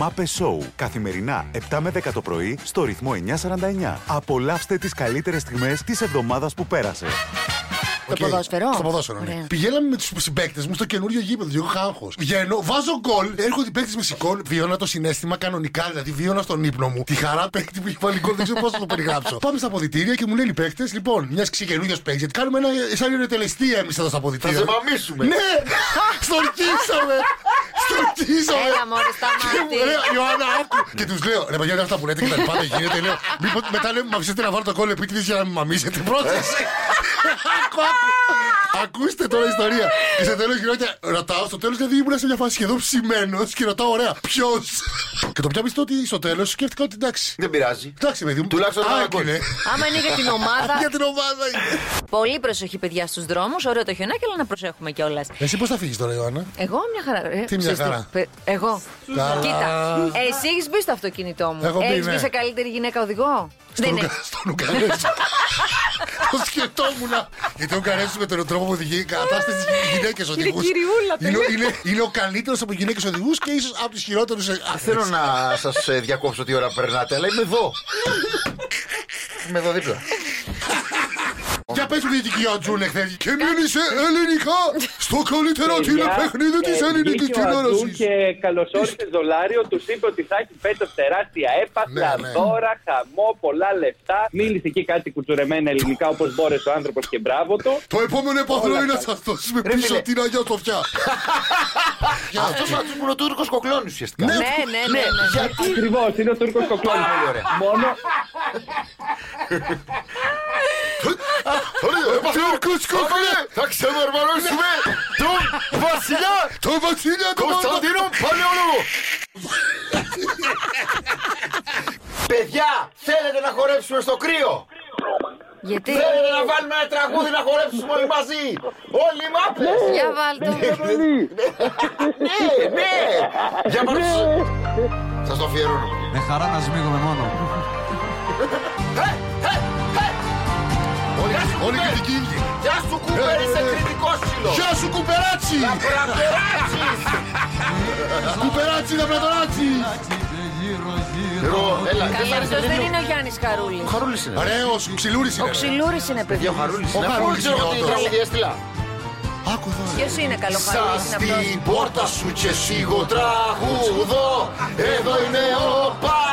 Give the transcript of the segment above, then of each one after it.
Μάπε Show. Καθημερινά 7 με 10 το πρωί στο ρυθμό 949. Απολαύστε τις καλύτερες στιγμές της εβδομάδας που πέρασε. Στο ποδόσφαιρο. Στο ποδόσφαιρο, ναι. Ωραία. Πηγαίναμε με τους συμπαίκτες μου στο καινούριο γήπεδο. Εγώ είχα άγχος. Βγαίνω, βάζω γκολ, έρχονται οι παίκτες με σηκών, βιώνα το συνέστημα κανονικά, δηλαδή βιώνα στον ύπνο μου. Τη χαρά παίκτη που έχει βάλει γκολ, δεν ξέρω πώς θα το περιγράψω. Πάμε στα αποδητήρια και μου λένε οι παίκτες, λοιπόν, μιας ξεκαινούριο παίκτης, γιατί κάνουμε ένα σαν ιεροτελεστή εμείς εδώ στα Θα αποδητήρια. σε μαμίσουμε. Ναι! Στορκίσαμε! Στορκίσαμε! Έλα, μωρέ, σταμάτη. Και μου λέει, Ιωάννα, άκου. Και τους λέω, ρε παιδιά, είναι αυτά που λέτε και τα λοιπά, δεν γίνεται. Λέω, μήπως μετά λέω, με αφήσετε να βάλω το κόλλο επίτηδες για να με μαμίσετε. Πρόσεξε. Άκου, άκου. Ακούστε τώρα η ιστορία. Και στο τέλο γινόταν. Ρωτάω, στο τέλος δηλαδή ήμουν σε μια φάση σχεδόν ψημένος και ρωτάω, ωραία, ποιος; Και το πια πιστό ότι στο τέλος σκέφτηκα ότι εντάξει. Δεν πειράζει. Εντάξει, παιδί μου. Τουλάχιστον ένα Άκου γκολ. είναι. Άμα είναι για την ομάδα. Για την ομάδα είναι. Πολύ προσοχή, παιδιά, στους δρόμους. Ωραίο το χιονάκι, αλλά να προσέχουμε κιόλας. Εσύ πώς θα φύγεις τώρα, Ιωάννα; Εγώ μια χαρά. Ε, Τι μια ξέρεις χαρά; παι- Εγώ. Καλά. Κοίτα, εσύ έχεις μπει στο αυτοκίνητό μου. Έχω μπει, Έχεις ναι. μπει σε καλύτερη γυναίκα οδηγό; Δεν Στον έχεις. Ουκα- Στον Ουκαρέσο. Το σκεφτόμουν. Γιατί ο Ουκαρέσο με τον τρόπο που οδηγεί κατάσταση στις γυναίκες οδηγούς. κυριούλα, Είναι, είναι, είναι ο καλύτερος από γυναίκες οδηγούς και ίσως από τους χειρότερους. Θέλω να σας διακόψω τι ώρα περνάτε, αλλά είμαι εδώ. Είμαι εδώ δίπλα. Για πες μου γιατί ο Τζούν εχθέ. Και μίλησε ελληνικά στο καλύτερο τηλεπαιχνίδι της ελληνικής Βγήκε ο Ατζούν τηλεόραση. και καλωσόρισε δολάριο. Τους είπε ότι θα έχει φέτος τεράστια έπαθλα, Ναι, ναι. δώρα, χαμό, πολλά λεφτά. Μίλησε εκεί κάτι κουτσουρεμένα ελληνικά όπως μπόρεσε ο άνθρωπος και μπράβο του. Το επόμενο επαθρό είναι να σας δώσουμε Ρε, πίσω φίλε. την Αγία Σοφιά. Αυτός που είναι ο Τούρκος κοκλώνης ουσιαστικά. Ναι, ναι, ναι. ναι, ναι. Γιατί. Ακριβώς, είναι ο Τούρκος κοκλόνη. Πολύ ωραία. Μόνο Τούρκος κοκλέ. Θα ξεμαρμαρώσουμε τον βασιλιά Το βασίλειο του Κωνσταντίνο Παλαιόλογο. Παιδιά, θέλετε να χορέψουμε στο κρύο; Γιατί; Θέλετε να βάλουμε ένα τραγούδι να χορέψουμε όλοι μαζί; Όλοι οι μάπες; Για βάλτε. Ναι, ναι. Για μας. Σας το αφιερώνω. Με χαρά να σμίγομαι μόνο. Γεια σου, Όλοι κουμπέρ. κριτικοί ίδιοι. Γεια σου κουμπέρ, είσαι κριτικός σύλλο. Γεια σου κουπεράτσι. Πραμπεράτσις. Κουπεράτσι να πλατωράτσι. Ρο, έλα, δεν Καλά, θα αυτός δεν είναι ο Γιάννης Χαρούλης. Χαρούλης είναι. Ωραίος, ξυλούρης Ο είναι. Ξυλούρης είναι παιδί. Για ο Χαρούλης Ο είναι. Αφού Χαρούλης ξέρω είναι ότι όντως. τραγούδι έστειλα; Άκου εδώ. ρε. Ποιος είναι καλό Χαρούλης, Σας είναι αυτό. στην πόρτα σου και σίγω τραγουδό Εδώ είναι ο παράδεισος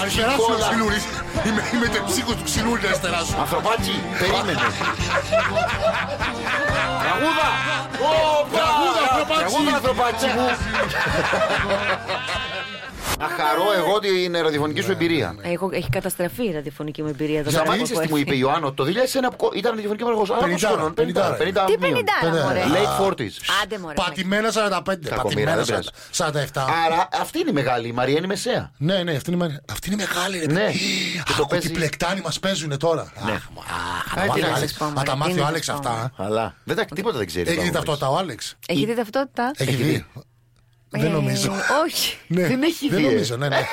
Αριστερά σου ο Νικόλα. ξυλούρης. Είμαι, είμαι τεψίκος του ξυλούρη αριστερά σου. Ανθρωπάκι, περίμενε Τραγούδα! Ω, Τραγούδα, παρά- ανθρωπάτσι. Τραγούδα, ανθρωπάτσι μου Να χαρώ εγώ την ραδιοφωνική σου εμπειρία Έχω, έχει καταστραφεί η ραδιοφωνική μου εμπειρία εδώ πέρα. Σταμάτησε που τι μου έχω είπε η Ιωάννη Το 2001 που ήταν ραδιοφωνική παραγωγός Αλλά πόσο 50, χρονών, 50, 50. Τι μείον. 50 μωρέ. Late 40s Άντε μωρέ. Πατημένα 45. Κακομοίρα, Πατημένα δεν πειράζει. 47. Άρα αυτή είναι η μεγάλη, η Μαριάννη Μεσαία Ναι, ναι, αυτή είναι, με- αυτή είναι μεγάλη. Ρε. Ναι. Ih, Και το Άκου παίζει- τι πλεκτάνοι μας παίζουν τώρα. Ναι. Αχ, μα, Α, α, τι τα να μάθει ο σας Άλεξ. πω, Α, μωρέ, τα τι μάθει να ο σας Άλεξ πω. αυτά. Αλλά δεν τα, τίποτα δεν ξέρεις Έχει δει ταυτότητα ο Άλεξ. Έχει δει ταυτότητα. Έχει Έχει δει. Δει. Δεν Ε, νομίζω. Όχι. Ναι, δεν έχει Δεν δει, ε. νομίζω, ναι, ναι.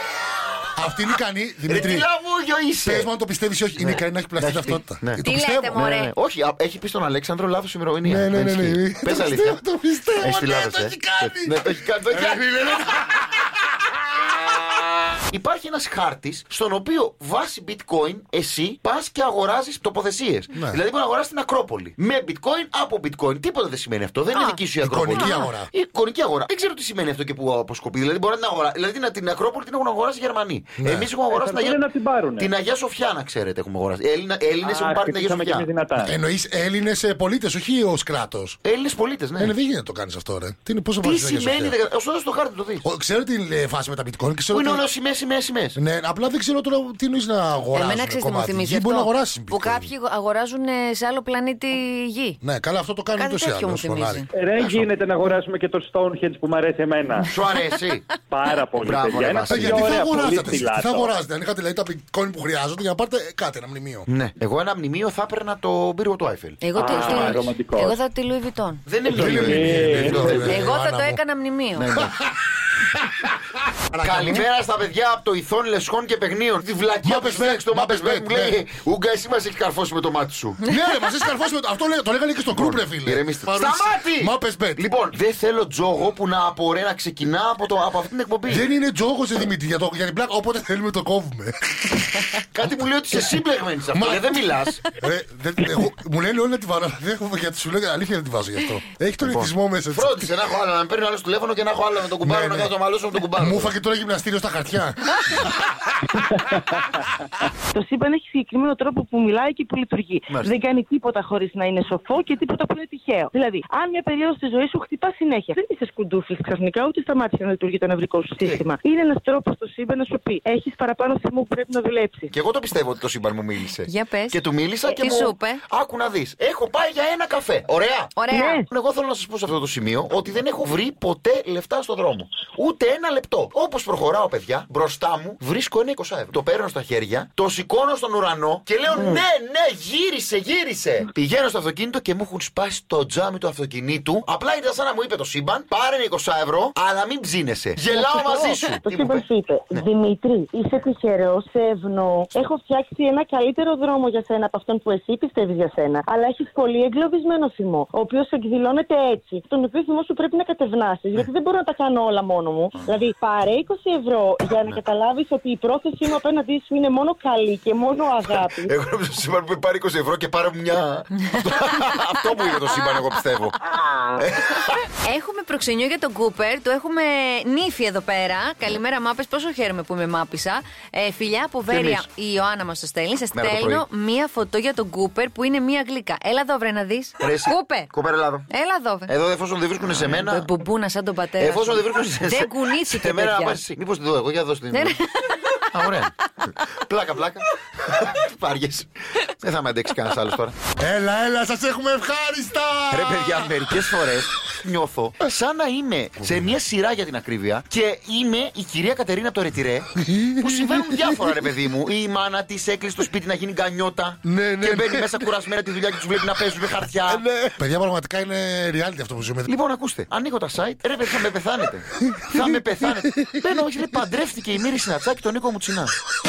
Αυτή είναι ικανή, Ρε τι Δημητρή. λαβούγιο είσαι Πες μου αν το πιστεύεις ή όχι. Είναι ικανή να έχει πλαστεί Να έχει πει. ταυτότητα. Ναι. Ε, Το Τι πιστεύω. λέτε, Ναι, μωρέ. ναι. Όχι, α, έχει πει στον Αλέξανδρο λάθος ημερομηνία. Ναι, ναι, Δεν ναι, ναι. ισχύει. Το Πες πιστεύω, αλήθεια. Το πιστεύω, Έχεις τη ναι, λάθος, το ε. έχει κάνει. Ναι, το έχει κάνει. Υπάρχει ένας χάρτης στον οποίο βάσει bitcoin εσύ πας και αγοράζεις τοποθεσίες. Ναι. Δηλαδή μπορεί να αγοράσεις την Ακρόπολη. Με bitcoin από bitcoin. Τίποτα δεν σημαίνει αυτό. Δεν είναι Α, δική σου η Ακρόπολη. εικονική Α, αγορά. η Εικονική αγορά. Δεν ξέρω τι σημαίνει αυτό και που αποσκοπεί. Δηλαδή μπορεί να την αγοράσει. Δηλαδή την, την Ακρόπολη την έχουν αγοράσει οι Γερμανοί. Ναι. Εμείς έχουμε αγοράσει θα την Αγία... πούνε να την πάρουνε. την Αγία Σοφιά, να ξέρετε, έχουμε αγοράσει. Έλληνες έχουν Α, πάρει την Αγία χτυπήσαμε και Σοφιά. εμείς δυνατά. Εννοείς Έλληνες ε, πολίτες, όχι ως κράτος. Έλληνες πολίτες, ναι. Ε, ναι, δεν γίνεται να το κάνεις αυτό, ρε. Τι είναι, πώς θα Τι βάλεις την Αγία σημαίνει. Σοφιά; δεν- Ωστόσο δώσω το χάρτη το δεις. Ο, Ξέρω την ε, φάση με τα bitcoin και ξέρω. Που είναι ότι- όλο σημαίε, σημαίες, σημαίες. Ναι, απλά δεν ξέρω τώρα τι εννοείς να αγοράσεις. Εμένα ξέρεις τι μου θυμίζει Μπορεί να αυτό. αγοράσεις Που bitcoin. κάποιοι αγοράζουν ε, σε άλλο πλανήτη γη. Ναι, καλά, αυτό το κάνουν Κάτι ούτως ή τέτοιο μου άλλως. θυμίζει. φωνάρι. Ρε γίνεται να αγοράσουμε και το Stonehenge που μου αρέσει εμένα. Σου αρέσει. Πάρα πολύ. Μπράβο, παιδιά. ρε, Είναι Βασίλη. πιο Γιατί θα ωραία, πολύ αγοράζετε, εσείς, τι θα στυλάτο. αγοράζετε, αν είχατε δηλαδή τα bitcoin που χρειάζονται για να πάρετε ε, κάτι, ένα μνημείο. Ναι. Εγώ ένα μνημείο θα έπαιρνα το πύργο του Άιφελ. Εγώ, Α, τι- τι- ρομαντικός. εγώ θα τη Louis Vuitton. Δεν είναι Δεν είναι μνημείο. μνημείο, Ε, είναι το- μνημείο, Εγώ θα Άννα το μου. έκανα μνημείο. Ναι, ναι. Καλημέρα στα παιδιά από το Ιθόν Λεσχών και Παιγνίων. Τη βλακιά που Μάπες σου Bet, το Μάπες Μάπες Bet Bet, μου λέει ναι. Ούγκα, εσύ μας έχεις καρφώσει με το μάτι σου. Ναι, ρε, μας έχεις καρφώσει με το. Αυτό λέει- το λέγανε και στο γκρουπ, ρε φίλε. Ηρεμήστε. Παρουσία. Σταμάτη! Μάπες Bet. Λοιπόν, δεν θέλω τζόγο που να απορρέ να ξεκινά από, το, από αυτή την εκπομπή. Δεν είναι τζόγος, ε, Δημήτρη, για, το, για την πλάκα. Όποτε θέλουμε το κόβουμε. Κάτι μου λέει ότι είσαι σύμπλεγμένη σε αυτό. Μα- ε, Δεν μιλάς. Ρε, δεν- εγώ- μου λένε όλοι να τη βάλω. αλλά Δεν έχω γιατί σου λέω αλήθεια δεν τη βάζω γι' αυτό. Έχει τον εθισμό μέσα. της. Φρόντισε να έχω άλλο να με παίρνει άλλο τηλέφωνο και να έχω άλλο με τον κουμπάρο Ναι, να ναι. κάνω το μαλώσω με τον κουμπάρο. Μου έφαγε τώρα γυμναστήριο στα χαρτιά. Το σύμπαν έχει συγκεκριμένο τρόπο που μιλάει και που λειτουργεί. Μάλιστα. Δεν κάνει τίποτα χωρίς να είναι σοφό και τίποτα που είναι τυχαίο. Δηλαδή, αν μια περίοδος στη ζωής σου χτυπά συνέχεια, δεν είσαι κουντούφλι ξαφνικά, ούτε σταμάτησε να λειτουργεί το νευρικό σου σύστημα. Είναι ένας τρόπος το σύμπαν να σου πει: Έχεις παραπάνω θυμό που πρέπει να δουλέψεις. Και εγώ το πιστεύω ότι το σύμπαν μου μίλησε. Για πες. Και του μίλησα και Τι μου. σου είπε; Άκου να δεις. Έχω πάει για ένα καφέ. Ωραία. Ωραία. Ναι. Εγώ θέλω να σας πω σε αυτό το σημείο ότι δεν έχω βρει ποτέ λεφτά στο δρόμο. Ούτε ένα λεπτό. Όπως προχωράω, παιδιά, μπροστά μου βρίσκω ένα 20 ευρώ. Το παίρνω στα χέρια, το σηκώνω στον ουρανό και λέω ναι, ναι, γύρισε, γύρισε. Πηγαίνω στο αυτοκίνητο και μου έχουν σπάσει το τζάμι του αυτοκινήτου. Απλά ήταν σαν να μου είπε το σύμπαν, πάρε 20 ευρώ, αλλά μην ψήνεσαι. Γελάω μαζί σου. Το Τι μου σύμπαν είπε; σου είπε: Δημήτρη, είσαι τυχερός, σε ευνοώ. Έχω φτιάξει ένα καλύτερο δρόμο για σένα από αυτόν που εσύ πιστεύεις για σένα. Αλλά έχεις πολύ εγκλωβισμένο θυμό, ο οποίος εκδηλώνεται έτσι. Τον οποίο θυμό σου πρέπει να κατευνάσεις. Γιατί δεν μπορώ να τα κάνω όλα μόνο μου. Δηλαδή, πάρε 20 ευρώ για να καταλάβεις ότι η πρόθεσή μου απέναντί σου είναι μόνο καλή και μόνο αγάπη. Εγώ νόμιζα το σύμπαν που είπε πάρε 20 ευρώ και πάρε μου μια. Αυτό μου είπε το σύμπαν, εγώ πιστεύω. Έχουμε προξενιό για τον Κούπερ. Το έχουμε νύφη εδώ πέρα. Καλημέρα, μάπες. Πόσο χαίρομαι που είμαι μάπησα. Ε, φιλιά από Βέρεια, εμείς. η Ιωάννα μας το στέλνει. Σε Μέρα το στέλνω μία φωτό για τον Κούπερ που είναι μία γλύκα. Έλα εδώ, βρε να δεις. Ρε, εσύ. Κούπερ. Κούπερ, Ελλάδο. Έλα εδώ, βρε. Εδώ εφόσον δεν βρίσκουν σε Το μένα. μπουμπούνα σαν τον πατέρα. Εφόσον σου. δεν βρίσκουν σε Δεν κουνήθηκε, σε μένα να παιδιά. πας εσύ. Μήπως τη δω εγώ, για δώσ' την. Ναι, ναι. Α, ωραία. πλάκα, πλάκα. Πάριες. Δεν θα με αντέξει κανένας άλλος τώρα. Έλα, έλα, σας έχουμε ευχάριστα. Ρε παιδιά, μερικές φορές νιώθω σαν να είμαι σε μια σειρά για την ακρίβεια και είμαι η κυρία Κατερίνα από το Ρετυρέ που συμβαίνουν διάφορα, ρε παιδί μου. Η μάνα της έκλεισε το σπίτι να γίνει γκανιώτα Ναι, ναι, και μπαίνει ναι. μέσα κουρασμένα τη δουλειά και τους βλέπει να παίζουν με χαρτιά. Παιδιά, πραγματικά είναι reality αυτό που ζούμε. Λοιπόν, ακούστε, ανοίγω τα site. Ρε, παιδιά, θα με πεθάνετε. θα με πεθάνετε. Μπαίνω, όχι, λέει, παντρεύτηκε η Μύρη Συνατσάκη τον Νίκο Μουτσινά.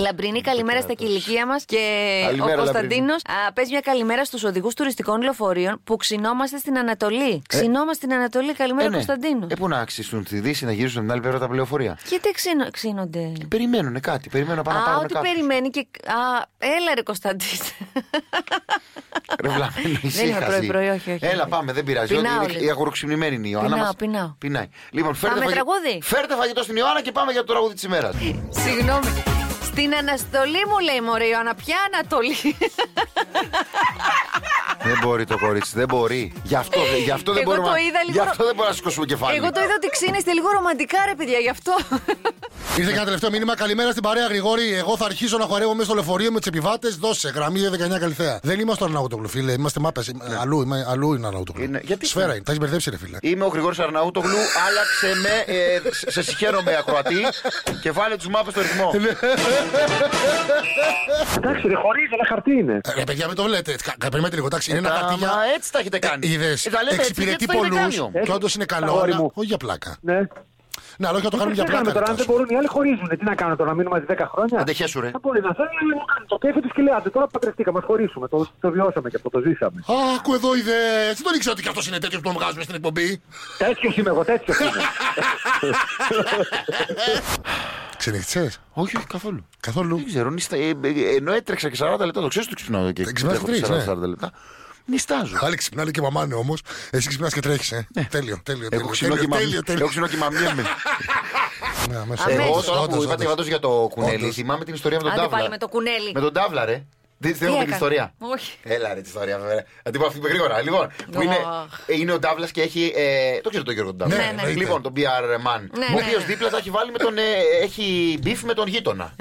Λαμπρινή, καλημέρα στα κηλικία μας. Και Καλημέρα, ο Κωνσταντίνος παίζει μια καλημέρα στους οδηγούς τουριστικών λεωφορείων που ξυνόμαστε στην Ανατολή. Ξυνόμαστε στην Ανατολή. Καλημέρα, ναι. Κωνσταντίνο. Ε, πού να αξιστούν στη Δύση να γυρίσουν την άλλη πλευρά τα πληροφορία. Γιατί ξύνο, ξύνονται; Περιμένουν κάτι, περιμένουν να πάνε να Α, πάρουν ότι κάτι. περιμένει και. Α, έλα ρε Κωνσταντίνο. Ρε βλαμμένος, Δεν είμαι πρωί-πρωί, όχι, όχι, Έλα, όχι. πάμε, δεν πειράζει. Πεινάω Είναι- λίγο. Η αγοροξυμνημένη είναι η Ιωάννα. Πεινάω, μας. πεινάω. Πεινάει. Λοιπόν, φέρτε, Πάμε φαγη- τραγούδι. φέρτε φαγητό στην Ιωάννα και πάμε για το τραγούδι της ημέρας. Συγγνώμη. Στην Αναστολή μου λέει μωρέ Ιωάννα, ποια Ανατολή. δεν μπορεί το κορίτσι, δεν μπορεί. Γι' αυτό, γι αυτό δεν Εγώ μπορούμε το να- είδα λίγο Γι' ρο- αυτό δεν μπορούμε να σηκώσουμε κεφάλι. Εγώ το είδα ότι ξύνεστε λίγο ρομαντικά ρε παιδιά, γι' αυτό. Ήρθε και ένα τελευταίο μήνυμα. Καλημέρα στην παρέα, Γρηγόρη. Εγώ θα αρχίσω να χορεύω μέσα στο λεωφορείο με του επιβάτε. Δώσε γραμμή 19 Καλυθέα. Δεν είμαστε στον Αναούτογλου, φίλε. Είμαστε μάπες. Αλλού, είμαι- αλλού είναι Αναούτογλου. Ναι. Είναι- γιατί- Σφαίρα είναι; Τα έχεις μπερδέψει, ρε φίλε. Είμαι ο Γρηγόρης Αρναούτογλου, άλλαξε με, ε, σε- σε συγχαίρω με ακροατή και βάλε τους μάπες στο ρυθμό. Ναι. Εντάξει, ρε, χωρίζει, ένα χαρτί είναι. Ε, Ρε παιδιά, μην το λέτε. Κα- κα- Περιμένετε λίγο, εντάξει. Είναι ένα Τα- χαρτί για. μα έτσι τα έχετε κάνει. Είδες. Ε, τα λέτε έτσι, Εξυπηρετεί γιατί το έχετε πολλού. κάνει όμως. Και όντως είναι καλό. αγόρι αλλά μου. Όχι για πλάκα. Ναι. Ναι, αλλά όχι να το κάνουμε Τι για να κάνουμε πλάκα. τώρα, αν ρε, δεν Τάσο. μπορούν οι άλλοι χωρίζουν. Τι να κάνουμε τώρα, να μείνουμε μαζί 10 χρόνια; Αντεχέσου, ρε. Θα μπορεί να θέλει, μου κάνει το κέφι τους και λέει, «Άντε, τώρα παντρευτήκαμε, ας χωρίσουμε. Το, το βιώσαμε και αυτό, το ζήσαμε. Α, Άκου εδώ ιδέε. Δεν τον ήξερα ότι κι αυτός είναι τέτοιος που τον βγάζουμε στην εκπομπή; Τέτοιος είμαι εγώ, τέτοιος είμαι. Ξενυχτέ. Όχι, όχι, καθόλου. Καθόλου. Δεν ξέρω, νιστα... ε, ε, ενώ έτρεξα και 40 λεπτά, το ξέρω ότι ξυπνάω και Δεν ξυπνάς τρέχω τρεις, ναι. 40 λεπτά. Νιστάζω. Άλλοι ξυπνάνε και μαμάνε όμως. Εσύ ξυπνάς και τρέχεις, ε. Τέλειο, τέλειο. Έχω τέλειο, ξυνό και τέλειο, μαμ- τέλειο, τέλειο. έχω ξυνό και μαμιέμαι. Ναι, αμέσως. Αμέσως. Εγώ Όντως, τώρα που όντως, είπατε όντως. πάντως για το κουνέλι, Όντως. θυμάμαι την ιστορία με τον Άντε Τάβλα. πάλι με το κουνέλι. Με τον Τάβλα, ρε. Δεν δεν Τι έχουμε την έκανε; ιστορία. Όχι. Έλα ρε την ιστορία, βέβαια. Να την πω αυτή γρήγορα. Λοιπόν, που είναι, Αχ. ε, είναι ο Ντάβλας και έχει. Ε, το ξέρω τον Γιώργο τον Ντάβλα. Ναι, ναι, ναι. Λοιπόν, τον PR man. Ναι, ο ναι, οποίος ναι. δίπλα τα έχει βάλει με τον. Ε, έχει beef με τον γείτονα.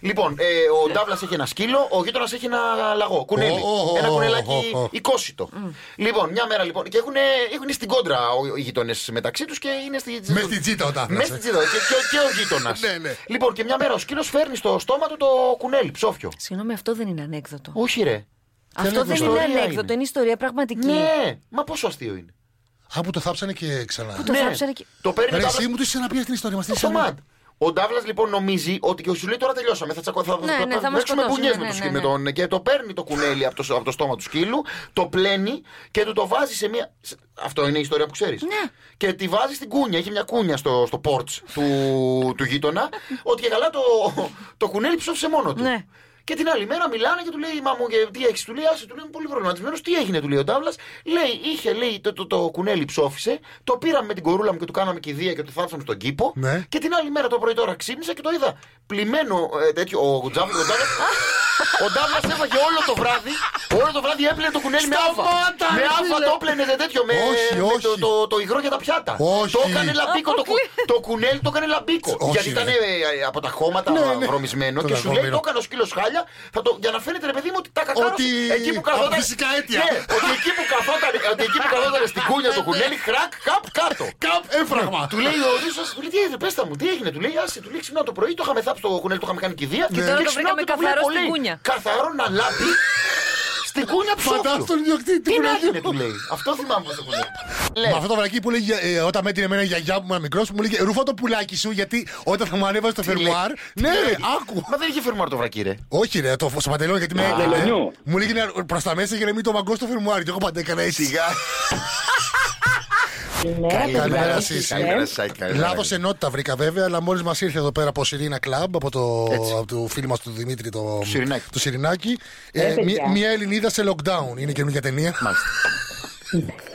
λοιπόν, ε, ο Ντάβλας έχει ένα σκύλο, ο γείτονας έχει ένα λαγό. Κουνέλι. Ω, ω, ένα ω, κουνελάκι ω, ω. οικόσιτο. Λοιπόν, μια μέρα λοιπόν. Και έχουν, έχουν στην κόντρα ο- οι γείτονες μεταξύ τους και είναι στη. Μες στην τσίτα ο Ντάβλας, Μες ε. στην τσίτα. Και, και, και ο γείτονας. Ναι, ναι. Λοιπόν, και μια μέρα ο σκύλος φέρνει στο στόμα του το κουνέλι, ψόφιο. Συγγνώμη, αυτό δεν είναι ανέκδοτο. Όχι, ρε. Αυτό δεν είναι ιστορία ανέκδοτο, είναι. είναι ιστορία πραγματική. Ναι, μα πόσο αστείο είναι. Α, που το θάψανε και ξανά. Που το Ναι. θάψανε και. Το παίρνει Ρε, ο εσύ Ντάβλας μου το είσαι να πει αυτή την ιστορία μας. στο ματ. Ο Ντάβλας λοιπόν νομίζει ότι και σου λέει τώρα τελειώσαμε. Θα, τσακω, θα, Ναι, ναι, θα μας παίξουμε σκοτώσουν, πουνιές ναι, με, το ναι, σκύλο, ναι. με τον, και το παίρνει το κουνέλι από το, από το στόμα του σκύλου, το πλένει και του το βάζει σε μια. σε- Αυτό είναι η ιστορία που ξέρεις. Ναι. Και τη βάζει στην κούνια. Έχει μια κούνια στο, στο porch του, του γείτονα. ότι και καλά το, το κουνέλι ψόφισε μόνο του. Ναι. Και την άλλη μέρα μιλάνε και του λέει: Μα μου, και τι έχεις, του λέει: Άσε, του λέει: Είμαι πολύ προβληματισμένος. Τι έγινε, του λέει ο Ντάβλας. Λέει: Είχε, λέει, το, το, το, κουνέλι ψόφισε. Το πήραμε με την κορούλα μου και του κάναμε κηδεία και το θάψαμε στον κήπο. Ναι. Και την άλλη μέρα το πρωί τώρα ξύπνησα και το είδα πλημμένο ε, τέτοιο. Ο Τζάβλα. Ο Ντάβλας- ο Ντάβλας έφαγε όλο το βράδυ. Όλο το βράδυ έπλαινε το κουνέλι με άφα. Σταμάτα, Με ρε, άφα φίλε. το έπλαινε δε τέτοιο. Με, Όχι, με όχι. το, το, το υγρό για τα πιάτα. Όχι. Το έκανε λαμπίκο. Το, κου- το κουνέλι το έκανε λαμπίκο. Όχι, γιατί ήταν ρε. ε, από τα χώματα Ναι, ναι. βρωμισμένο Το και σου λέει λαγόμενο. το έκανε ο σκύλος χάλια. Θα το, για να φαίνεται ρε παιδί μου ότι τα κακάρωσε. Ότι εκεί που από καθόταν. φυσικά αίτια. Ναι, ότι εκεί που καθόταν, ότι εκεί που καθόταν στην κούνια το κουνέλι, χρακ, καπ κάτω. Καπ, έφραγμα. Του λέει ο Ρίσος, του λέει τι έγινε, πες τα μου, τι έγινε, του λέει άσε, του λέει ξυπνάω το πρωί, το είχαμε θάψει το κουνέλι, το είχαμε κάνει κηδεία Και τώρα το ξυπνάω βρήκαμε και το βλέπω, καθαρό στην λέει, κούνια. Καθαρό να λάπει στην κούνια Φαντάζομαι ψόφιο. τον ιδιοκτήτη Τι του να κουνελιού. έγινε, του λέει. Αυτό θυμάμαι πως το κουνέλι. Με Λέει, αυτό το βρακί που λέγει ε, όταν με έτεινε εμένα η γιαγιά μου, ήμουν μικρός, μου λέγε Ρούφα το πουλάκι σου γιατί όταν θα μου ανέβασε το φερμουάρ. Ναι, ρε, άκου. Μα δεν είχε φερμουάρ το βρακί, ρε. Όχι, ρε, το στο παντελόνι γιατί με έκανε. Βελονιού. Μου λέγε προς τα μέσα για να μην το μαγκώσει το φερμουάρ. Και εγώ πάντα έκανα έτσι. Σιγά. Καλημέρα, Καλημέρα, Σύση. Καλημέρα, Σάιτ, καλημέρα. Λάθο ενότητα βρήκα βέβαια, αλλά μόλις μας ήρθε εδώ πέρα από Σιρήνα Κλαμπ, από το, από το φίλο μας του Δημήτρη το, Σιρηνάκη. το Σιρηνάκη. Ε, παιδιά. μία, μία Ελληνίδα σε lockdown. Είναι καινούργια ταινία. Μάλιστα.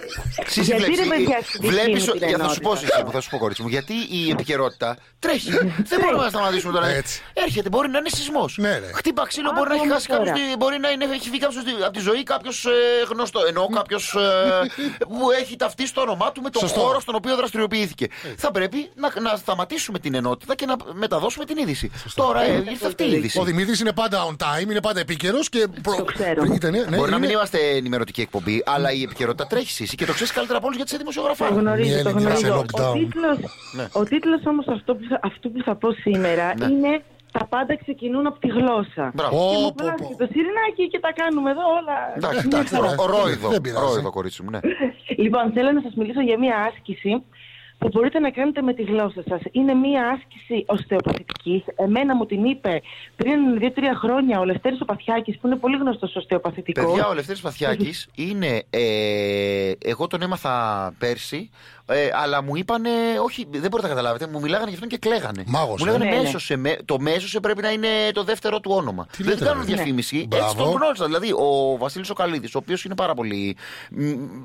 Σύση, Γιατί, βλέπεις, ρε, παιδιά, ε, στη δική βλέπεις μου ο- την για- θα σου πω, ενότητα. Σύση μου, θα σου πω, κορίτσι μου, γιατί η επικαιρότητα τρέχει. Δεν μπορούμε να σταματήσουμε τώρα. Έτσι. Έρχεται, μπορεί να είναι σεισμός. Ναι, ρε. Χτύπα ξύλο, Α, μπορεί να έχει πούμε χάσει κάποιος. τώρα. Μπορεί να είναι, έχει βγει κάποιος από τη ζωή κάποιος γνωστό. Εννοώ κάποιος που έχει ταυτίσει το όνομά του με τον Σωστό. χώρο στον οποίο δραστηριοποιήθηκε. Θα πρέπει να, να σταματήσουμε την ενότητα και να μεταδώσουμε την είδηση. Τώρα ε, ήρθε αυτή η είδηση. Ο Δημήτρης είναι πάντα on time, είναι πάντα επίκαιρος και. Το ξέρω. Ήταν, ναι, Μπορεί να μην είναι- είμαστε ενημερωτική εκπομπή, αλλά η επικαιρότητα τρέχει εσύ και το ξέρεις καλύτερα από όλους γιατί είσαι δημοσιογραφά. Το γνωρίζω, Μια το Ελληνίδα σε γνωρίζω. lockdown. Ο τίτλος, Ναι. ο τίτλος όμως αυτό που, θα- αυτού που θα πω σήμερα Ναι. είναι «Τα πάντα ξεκινούν από τη γλώσσα». Μπράβο. Και Πω, μου πω, βγάζει πω. και το σιρινάκι και τα κάνουμε εδώ όλα. Εντάξει, Μια εντάξει. χαρά. ρο- Ρόιδο. Δεν πειράζει. Ρόιδο, κορίτσι μου, ναι. Λοιπόν, θέλω να σας μιλήσω για μια άσκηση που μπορείτε να κάνετε με τη γλώσσα σας. Είναι μια άσκηση οστεοπαθητικής. Εμένα μου την είπε πριν 2-3 χρόνια ο Λευτέρης ο Παθιάκης, που είναι πολύ γνωστός οστεοπαθητικός. Παιδιά, ο Λευτέρης Παθιάκης είναι. Ε, εγώ τον έμαθα πέρσι, ε, αλλά μου είπανε. Όχι, δεν μπορείτε να καταλάβετε. Μου μιλάγανε γι' αυτόν και κλαίγανε. Μάγος, μου λέγανε ε. Ναι, ναι. μέσωσε. Με, το μέσωσε πρέπει να είναι το δεύτερο του όνομα. δεν λέτε, κάνουν ρε. διαφήμιση. Ναι. Έτσι τον Μπράβο. γνώρισα. Δηλαδή, ο Βασίλης ο Καλίδης, ο οποίος είναι πάρα πολύ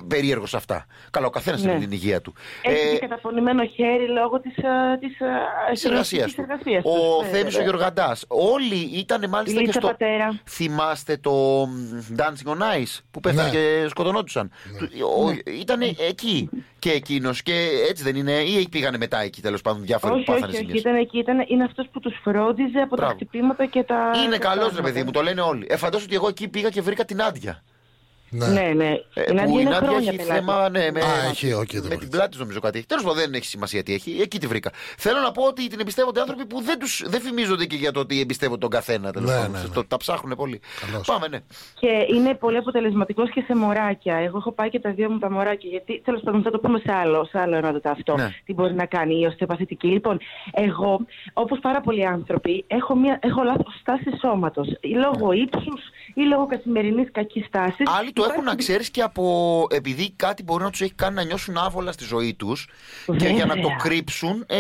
περίεργος σε αυτά. Καλά, ο καθένας Ναι. έχει την υγεία του. Έχει Ε, και καταπονημένο χέρι λόγω της, ε, της, ε, Της εργασία της του. εργασίας Ο τους. Ναι, Θέμης ο βέβαια. Γιωργαντάς. Όλοι ήταν μάλιστα Η και Λίτσα στο. Πατέρα. Θυμάστε το μ, Dancing on Ice που πέθανε Ναι. και σκοτωνόντουσαν. Ήταν εκεί και εκείνο και έτσι δεν είναι, ή πήγανε μετά εκεί τέλος πάντων διάφοροι που Όχι, πάθανε όχι, όχι, ζημιές. ήταν εκεί, ήταν, είναι αυτός που τους φρόντιζε από Μπράβο. τα χτυπήματα και τα... Είναι τα καλός ρε πράγματα. παιδί μου, το λένε όλοι. Ε, φαντάσου ότι εγώ εκεί πήγα και βρήκα τη Νάντια. Ναι. Ναι, ναι. Ε, η Νάντια που η είναι Νάντια χρόνια έχει πελάτη. θέμα. Ναι, με, Α, έχει, οκ, δεν με μπορεί. την πλάτη της νομίζω κάτι έχει. Τέλος πάντων δεν έχει σημασία τι έχει. Εκεί τη βρήκα. Θέλω να πω ότι την εμπιστεύονται άνθρωποι που δεν, τους, δεν φημίζονται και για το ότι εμπιστεύονται τον καθένα. Τέλος Ναι, πάντων. ναι, ναι. Το- τα ψάχνουν πολύ. Καλώς. Πάμε, ναι. Και είναι πολύ αποτελεσματικός και σε μωράκια. Εγώ έχω πάει και τα δύο μου τα μωράκια. Γιατί τέλος πάντων θα το πούμε σε άλλο, σε άλλο ερώτημα αυτό. Ναι. Τι μπορεί να κάνει η οστεοπαθητική. Λοιπόν, εγώ, όπως πάρα πολλοί άνθρωποι, έχω, μια, έχω λάθος στάση σώματος. Λόγω ύψους ή λόγω καθημερινής κακής τάση. Άλλοι το έχουν να ξέρεις και από. επειδή κάτι μπορεί να τους έχει κάνει να νιώσουν άβολα στη ζωή τους και για να το Βέβαια. κρύψουν, ε,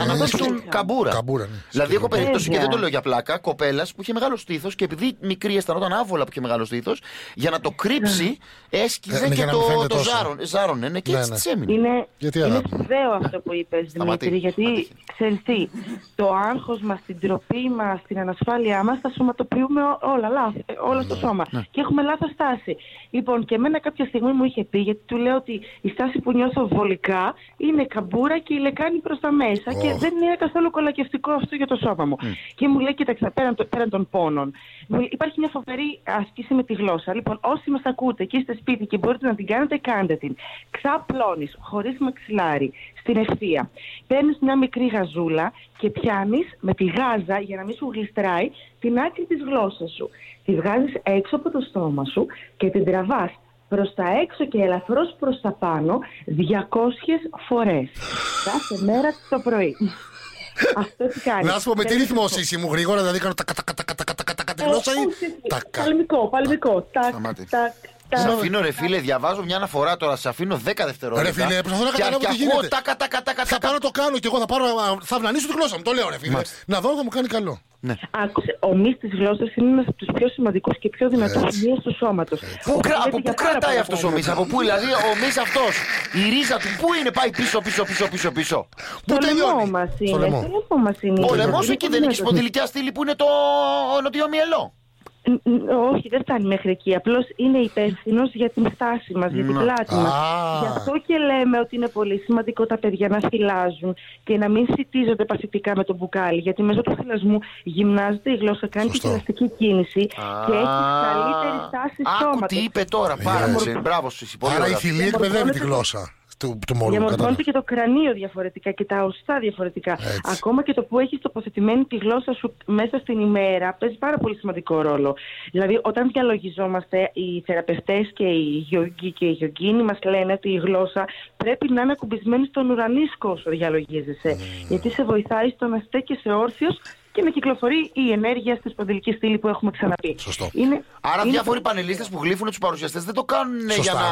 αναπτύσσουν Βέβαια. καμπούρα. Καμπούρα, ναι. Δηλαδή, έχω περίπτωση και Βέβαια. δεν το λέω για πλάκα, κοπέλας που είχε μεγάλο στήθος και επειδή μικρή αισθανόταν άβολα που είχε μεγάλο στήθος, για να το κρύψει έσκυζε Ε, ναι, και για να μην το, φαίνεται το τόσο. ζάρων, ζάρωνε ναι, και Ναι, έτσι ναι. της έμεινε. Είναι, Γιατί, είναι αγάπη μου; σπουδαίο αυτό που είπες Σταματή. Δημήτρη, γιατί Σταματή. ξέρεις τι, το άγχος μας, την τροπή μας, την ανασφάλειά μας, τα σωματοποιούμε ό- όλα, λάθος, ε, όλα στο σώμα. Και έχουμε λάθος στάση. Λοιπόν, και εμένα κάποια στιγμή μου είχε πει, γιατί του λέω ότι η στάση που νιώθω βολικά είναι καμπούρα και η λεκάνη προς τα μέσα και δεν είναι καθόλου κολακευτικό αυτό για το σώμα μου. Και μου λέει, κοίταξε, πέραν, το- πέραν των πόνων, μου λέει, υπάρχει μια φοβερή άσκηση με τη γλώσσα. Λοιπόν, όσοι μας ακούτε και είστε σπίτι και μπορείτε να την κάνετε, κάντε την. Ξαπλώνεις, χωρίς μαξιλάρι, στην ευθεία. Παίρνεις μια μικρή γαζούλα και πιάνεις με τη γάζα, για να μην σου γλιστράει, την άκρη της γλώσσας σου. Τη βγάζεις έξω από το στόμα σου και την τραβάς προς τα έξω και ελαφρώς προς τα πάνω 200 φορές. Κάθε μέρα το πρωί. Αυτό τι κάνει. Να σου πω με τι Θέλεις ρυθμό να πω. είσαι μου γρήγορα, δηλαδή κάνω τα κατα κατα κατα κατα κατα τη Ε, γλώσσα ή. όχι, όχι. Τακα. Παλμικό, παλμικό. Τακ, Σταμάτη. τακ, Σε τακ. αφήνω ρε φίλε, διαβάζω μια αναφορά τώρα, σε αφήνω 10 δευτερόλεπτα. Ρε φίλε, προσπαθώ να Και- καταλάβω και τι ακούω γίνεται. τακα, τακα, τακα, Θα τακα. πάρω το κάνω και εγώ θα πάρω. α, Θα αυνανίσω τη γλώσσα μου, το λέω ρε φίλε. Μάλιστα. Να δω αν θα μου κάνει καλό. Άκουσε, ο μυς της γλώσσας είναι ένας από τους πιο σημαντικούς και πιο δυνατούς μυς του σώματος. Πού κρα- Δουλεύει από για πού πάρα κρατάει πολλά αυτός ο πράγματα. μυς, από πού δηλαδή ο μυς αυτός, η ρίζα του πού είναι, πάει πίσω, πίσω, πίσω, πίσω, πίσω. Πού Στο λαιμό τελειώνει. μας Στο είναι. λαιμό. Στο λαιμό μας είναι. Ο Είναι λαιμός πολύ εκεί δεν είναι και δυνατός. σπονδυλικιά στήλη που είναι το νοτιομυελό. Ν- ν- Όχι, δεν φτάνει μέχρι εκεί. Απλώς είναι υπεύθυνος για την στάση μας, για την Να. πλάτη μας. Α. Γι' αυτό και λέμε ότι είναι πολύ σημαντικό τα παιδιά να θυλάζουν και να μην σητίζονται παθητικά με το μπουκάλι. Γιατί μέσω του θυλασμού γυμνάζεται η γλώσσα, κάνει τη Σωστό. θηλαστική κίνηση και έχει καλύτερη στάση Άκου στόματος. τι είπε τώρα, πάρα Yes. πολύ. Μπράβο σου, εσύ, πολύ Άρα η ωραία. θηλή εκπαιδεύει τη Διαμορφώνεται το- γλώσσα του, του μωρού. Διαμορφώνεται κατάλαβα. και το κρανίο διαφορετικά και τα οστά διαφορετικά. Έτσι. Ακόμα και το που έχεις τοποθετημένη τη γλώσσα σου μέσα στην ημέρα παίζει πάρα πολύ σημαντικό ρόλο. Δηλαδή, όταν διαλογιζόμαστε, οι θεραπευτές και οι γιογκοί και οι γιογκίνοι μας λένε ότι η γλώσσα πρέπει να είναι ακουμπισμένη στον ουρανίσκο όσο διαλογίζεσαι. Γιατί σε βοηθάει στο να στέκεσαι όρθιος και να κυκλοφορεί η ενέργεια στη σπονδυλική στήλη που έχουμε ξαναπεί. Σωστό. Είναι, Άρα είναι διάφοροι πολύ- πανελίστες που γλύφουν τους παρουσιαστές δεν το κάνουν ε, Σωστά. για να,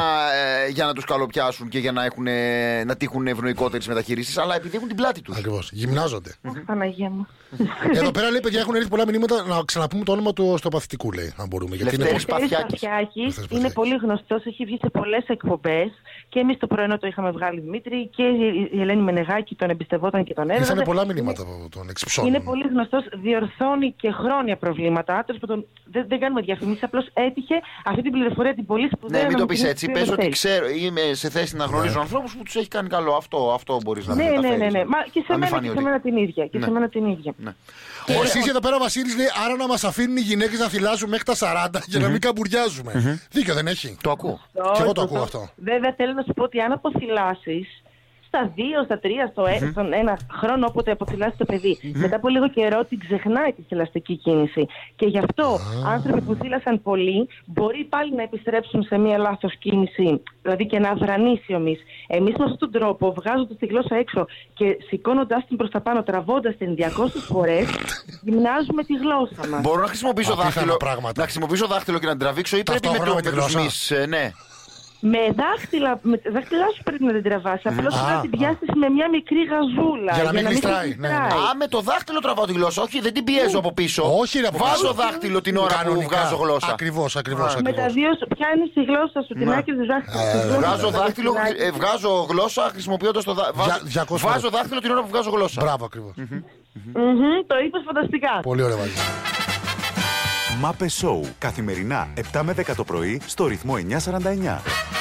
ε, για να τους καλοπιάσουν και για να, έχουν, ε, να τύχουν ευνοϊκότερη μεταχείριση, αλλά επειδή έχουν την πλάτη τους. Ακριβώς. Γυμνάζονται. Αχ, Παναγία μου. Εδώ πέρα λέει παιδιά έχουν έρθει πολλά μηνύματα να ξαναπούμε το όνομα του οστεοπαθητικού λέει. Αν μπορούμε. Γιατί είναι Λευτέρης πολύ- Παθιάκης. Παθιάκης Λευτέρης είναι Παθιάκης. πολύ γνωστός, έχει βγει σε πολλές εκπομπές και εμείς το πρωινό το είχαμε βγάλει Δημήτρη και η η Ελένη Μενεγάκη τον εμπιστευόταν και τον έδωσε. Ήρθανε πολλά μηνύματα από τον εξυψώνει. Είναι πολύ γνωστός, διορθώνει και χρόνια προβλήματα. Τέλος πάντων, δεν, δεν κάνουμε διαφημίσεις, απλώς έτυχε αυτή την πληροφορία την πολύ σπουδαία. Ναι, μην να το μου πεις την έτσι. πει Πες ο ότι Λευτέρης. ξέρω, είμαι σε θέση να γνωρίζω ανθρώπους που τους έχει κάνει καλό. Αυτό, αυτό μπορείς να Ναι, ναι, ναι, μεταφέρεις. ναι. Μα και σε Να μην μένα, φανεί και ότι- σε μένα την ίδια. Και Ναι. σε μένα την ίδια. Ναι. Ο Εσείς εδώ πέρα ο Βασίλης λέει άρα να μας αφήνουν οι γυναίκες να θυλάζουν μέχρι τα 40 για να μην καμπουριάζουμε. Δίκιο δεν έχει; Το ακούω. Και εγώ το Όχι, ακούω αυτό. Βέβαια, θέλω να σου πω ότι αν αποθυλάσει στα δύο, στα τρία, στο ε- στον ένα χρόνο όποτε αποθυλάσει το παιδί, μετά από λίγο καιρό την ξεχνάει τη θηλαστική κίνηση. Και γι' αυτό άνθρωποι που θύλασαν πολύ μπορεί πάλι να επιστρέψουν σε μία λάθος κίνηση, δηλαδή και να αδρανήσει ο μυς. Εμείς με αυτόν τον τρόπο, βγάζοντας τη γλώσσα έξω και σηκώνοντάς την προς τα πάνω, τραβώντας την 200 φορές, γυμνάζουμε τη γλώσσα μας. Μπορώ να χρησιμοποιήσω Απίθανα δάχτυλο, πράγματα. να χρησιμοποιήσω δάχτυλο και να την τραβήξω ή πρέπει με, Ταυτόχρονα το, με τη με τους γλώσσα. μυς, ε, ναι. Με δάχτυλα, με τα δάχτυλά σου πρέπει να την τραβάς. Απλώς Α, πρέπει να την α. πιάσεις με μια μικρή γαζούλα. Για να μην σε γλιστράει, ναι, ναι. Α, με το δάχτυλο τραβάω τη γλώσσα, όχι, δεν την πιέζω από πίσω. Όχι, ρε, από Βάζω κάτω. δάχτυλο την ώρα που βγάζω γλώσσα. Ακριβώς, ακριβώς. Με τα δύο σου πιάνεις τη γλώσσα σου, την Ναι. άκρη του δάχτυλου. Ε, της γλώσσας Βγάζω σου, δάχτυλο, το δάχτυλο. ε, βγάζω γλώσσα χρησιμοποιώντας το δάχτυλο. Δια- διακόσια Βάζω φορές. δάχτυλο την ώρα που βγάζω γλώσσα. Μπράβο, ακριβώς. Μμμ, Το είπες φανταστικά. Πολύ ωραία βάζει. Μάπε Σόου. Καθημερινά 7 με 10 το πρωί στο ρυθμό 949.